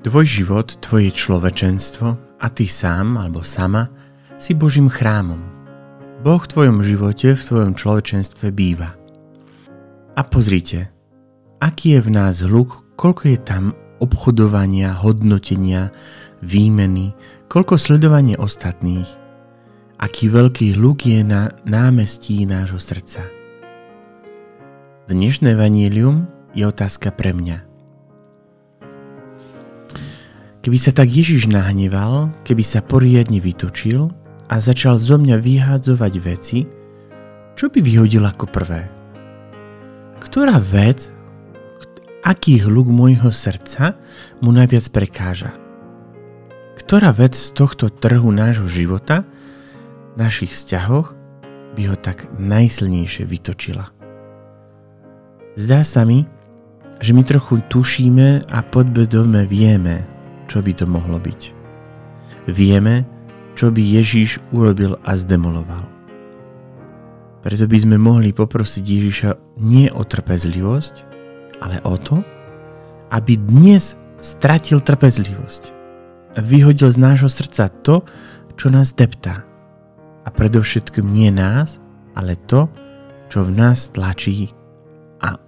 Tvoj život, tvoje človečenstvo a ty sám alebo sama si Božím chrámom. Boh v tvojom živote, v tvojom človečenstve býva. A pozrite, aký je v nás hluk, koľko je tam obchodovania, hodnotenia, výmeny, koľko sledovanie ostatných, aký veľký hluk je na námestí nášho srdca. Dnešné vanílium je otázka pre mňa. Keby sa tak Ježiš nahneval, keby sa poriadne vytočil a začal zo mňa vyhádzovať veci, čo by vyhodil ako prvé? Ktorá vec, aký hluk môjho srdca mu najviac prekáža. Ktorá vec z tohto trhu nášho života, našich vzťahoch, by ho tak najsilnejšie vytočila. Zdá sa mi, že my trochu tušíme a podbedome vieme, čo by to mohlo byť. Vieme, čo by Ježíš urobil a zdemoloval. Preto by sme mohli poprosiť Ježiša nie o trpezlivosť, ale o to, aby dnes stratil trpezlivosť. Vyhodil z nášho srdca to, čo nás deptá. A predovšetkým nie nás, ale to, čo v nás tlačí a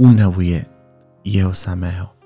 unavuje jeho samého.